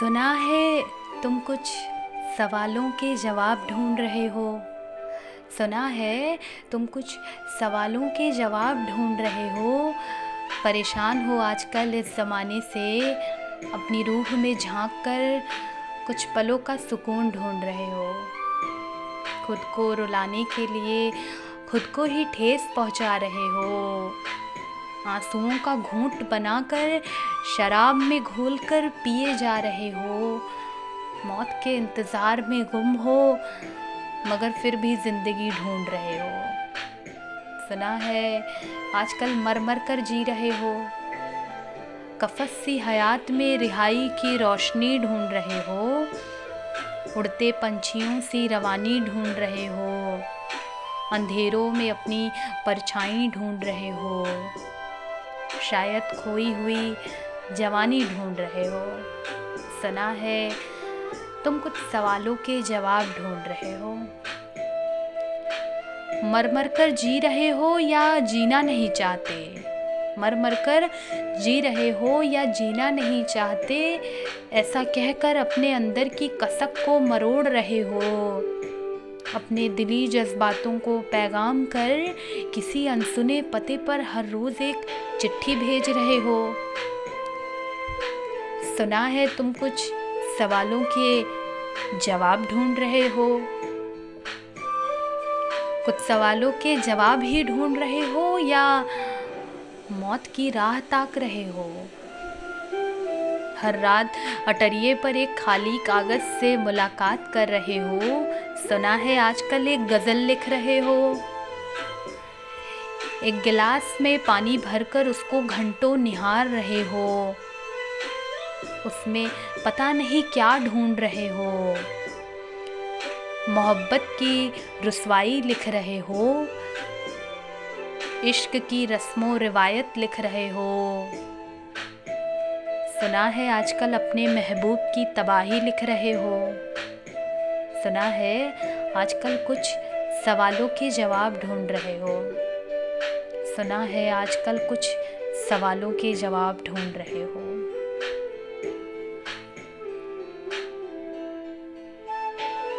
सुना है तुम कुछ सवालों के जवाब ढूंढ रहे हो। सुना है तुम कुछ सवालों के जवाब ढूंढ रहे हो। परेशान हो आजकल इस ज़माने से। अपनी रूह में झाँक कर कुछ पलों का सुकून ढूंढ रहे हो। खुद को रुलाने के लिए खुद को ही ठेस पहुँचा रहे हो। आंसुओं का घूंट बनाकर शराब में घोलकर पिए जा रहे हो। मौत के इंतज़ार में गुम हो, मगर फिर भी ज़िंदगी ढूंढ रहे हो। सुना है, आजकल मर मर कर जी रहे हो। कफस सी हयात में रिहाई की रोशनी ढूंढ रहे हो। उड़ते पंछियों सी रवानी ढूंढ रहे हो। अंधेरों में अपनी परछाई ढूंढ रहे हो। शायद खोई हुई जवानी ढूंढ रहे हो। सुना है, तुम कुछ सवालों के जवाब ढूंढ रहे हो। मर मर कर जी रहे हो या जीना नहीं चाहते? मर मर कर जी रहे हो या जीना नहीं चाहते? ऐसा कहकर अपने अंदर की कसक को मरोड़ रहे हो। अपने दिली जज्बातों को पैगाम कर किसी अनसुने पते पर हर रोज़ एक चिट्ठी भेज रहे हो। सुना है तुम कुछ सवालों के जवाब ढूंढ रहे हो। कुछ सवालों के जवाब ही ढूंढ रहे हो या मौत की राह ताक रहे हो। हर रात अटरिए पर एक खाली कागज़ से मुलाकात कर रहे हो। सुना है आजकल एक गज़ल लिख रहे हो। एक गिलास में पानी भरकर उसको घंटों निहार रहे हो। उसमें पता नहीं क्या ढूंढ रहे हो। मोहब्बत की रसवाई लिख रहे हो। इश्क की रस्मों रिवायत लिख रहे हो। सुना है आजकल अपने महबूब की तबाही लिख रहे हो। सुना है आजकल कुछ सवालों के जवाब ढूंढ रहे हो। सुना है आजकल कुछ सवालों के जवाब ढूंढ रहे हो।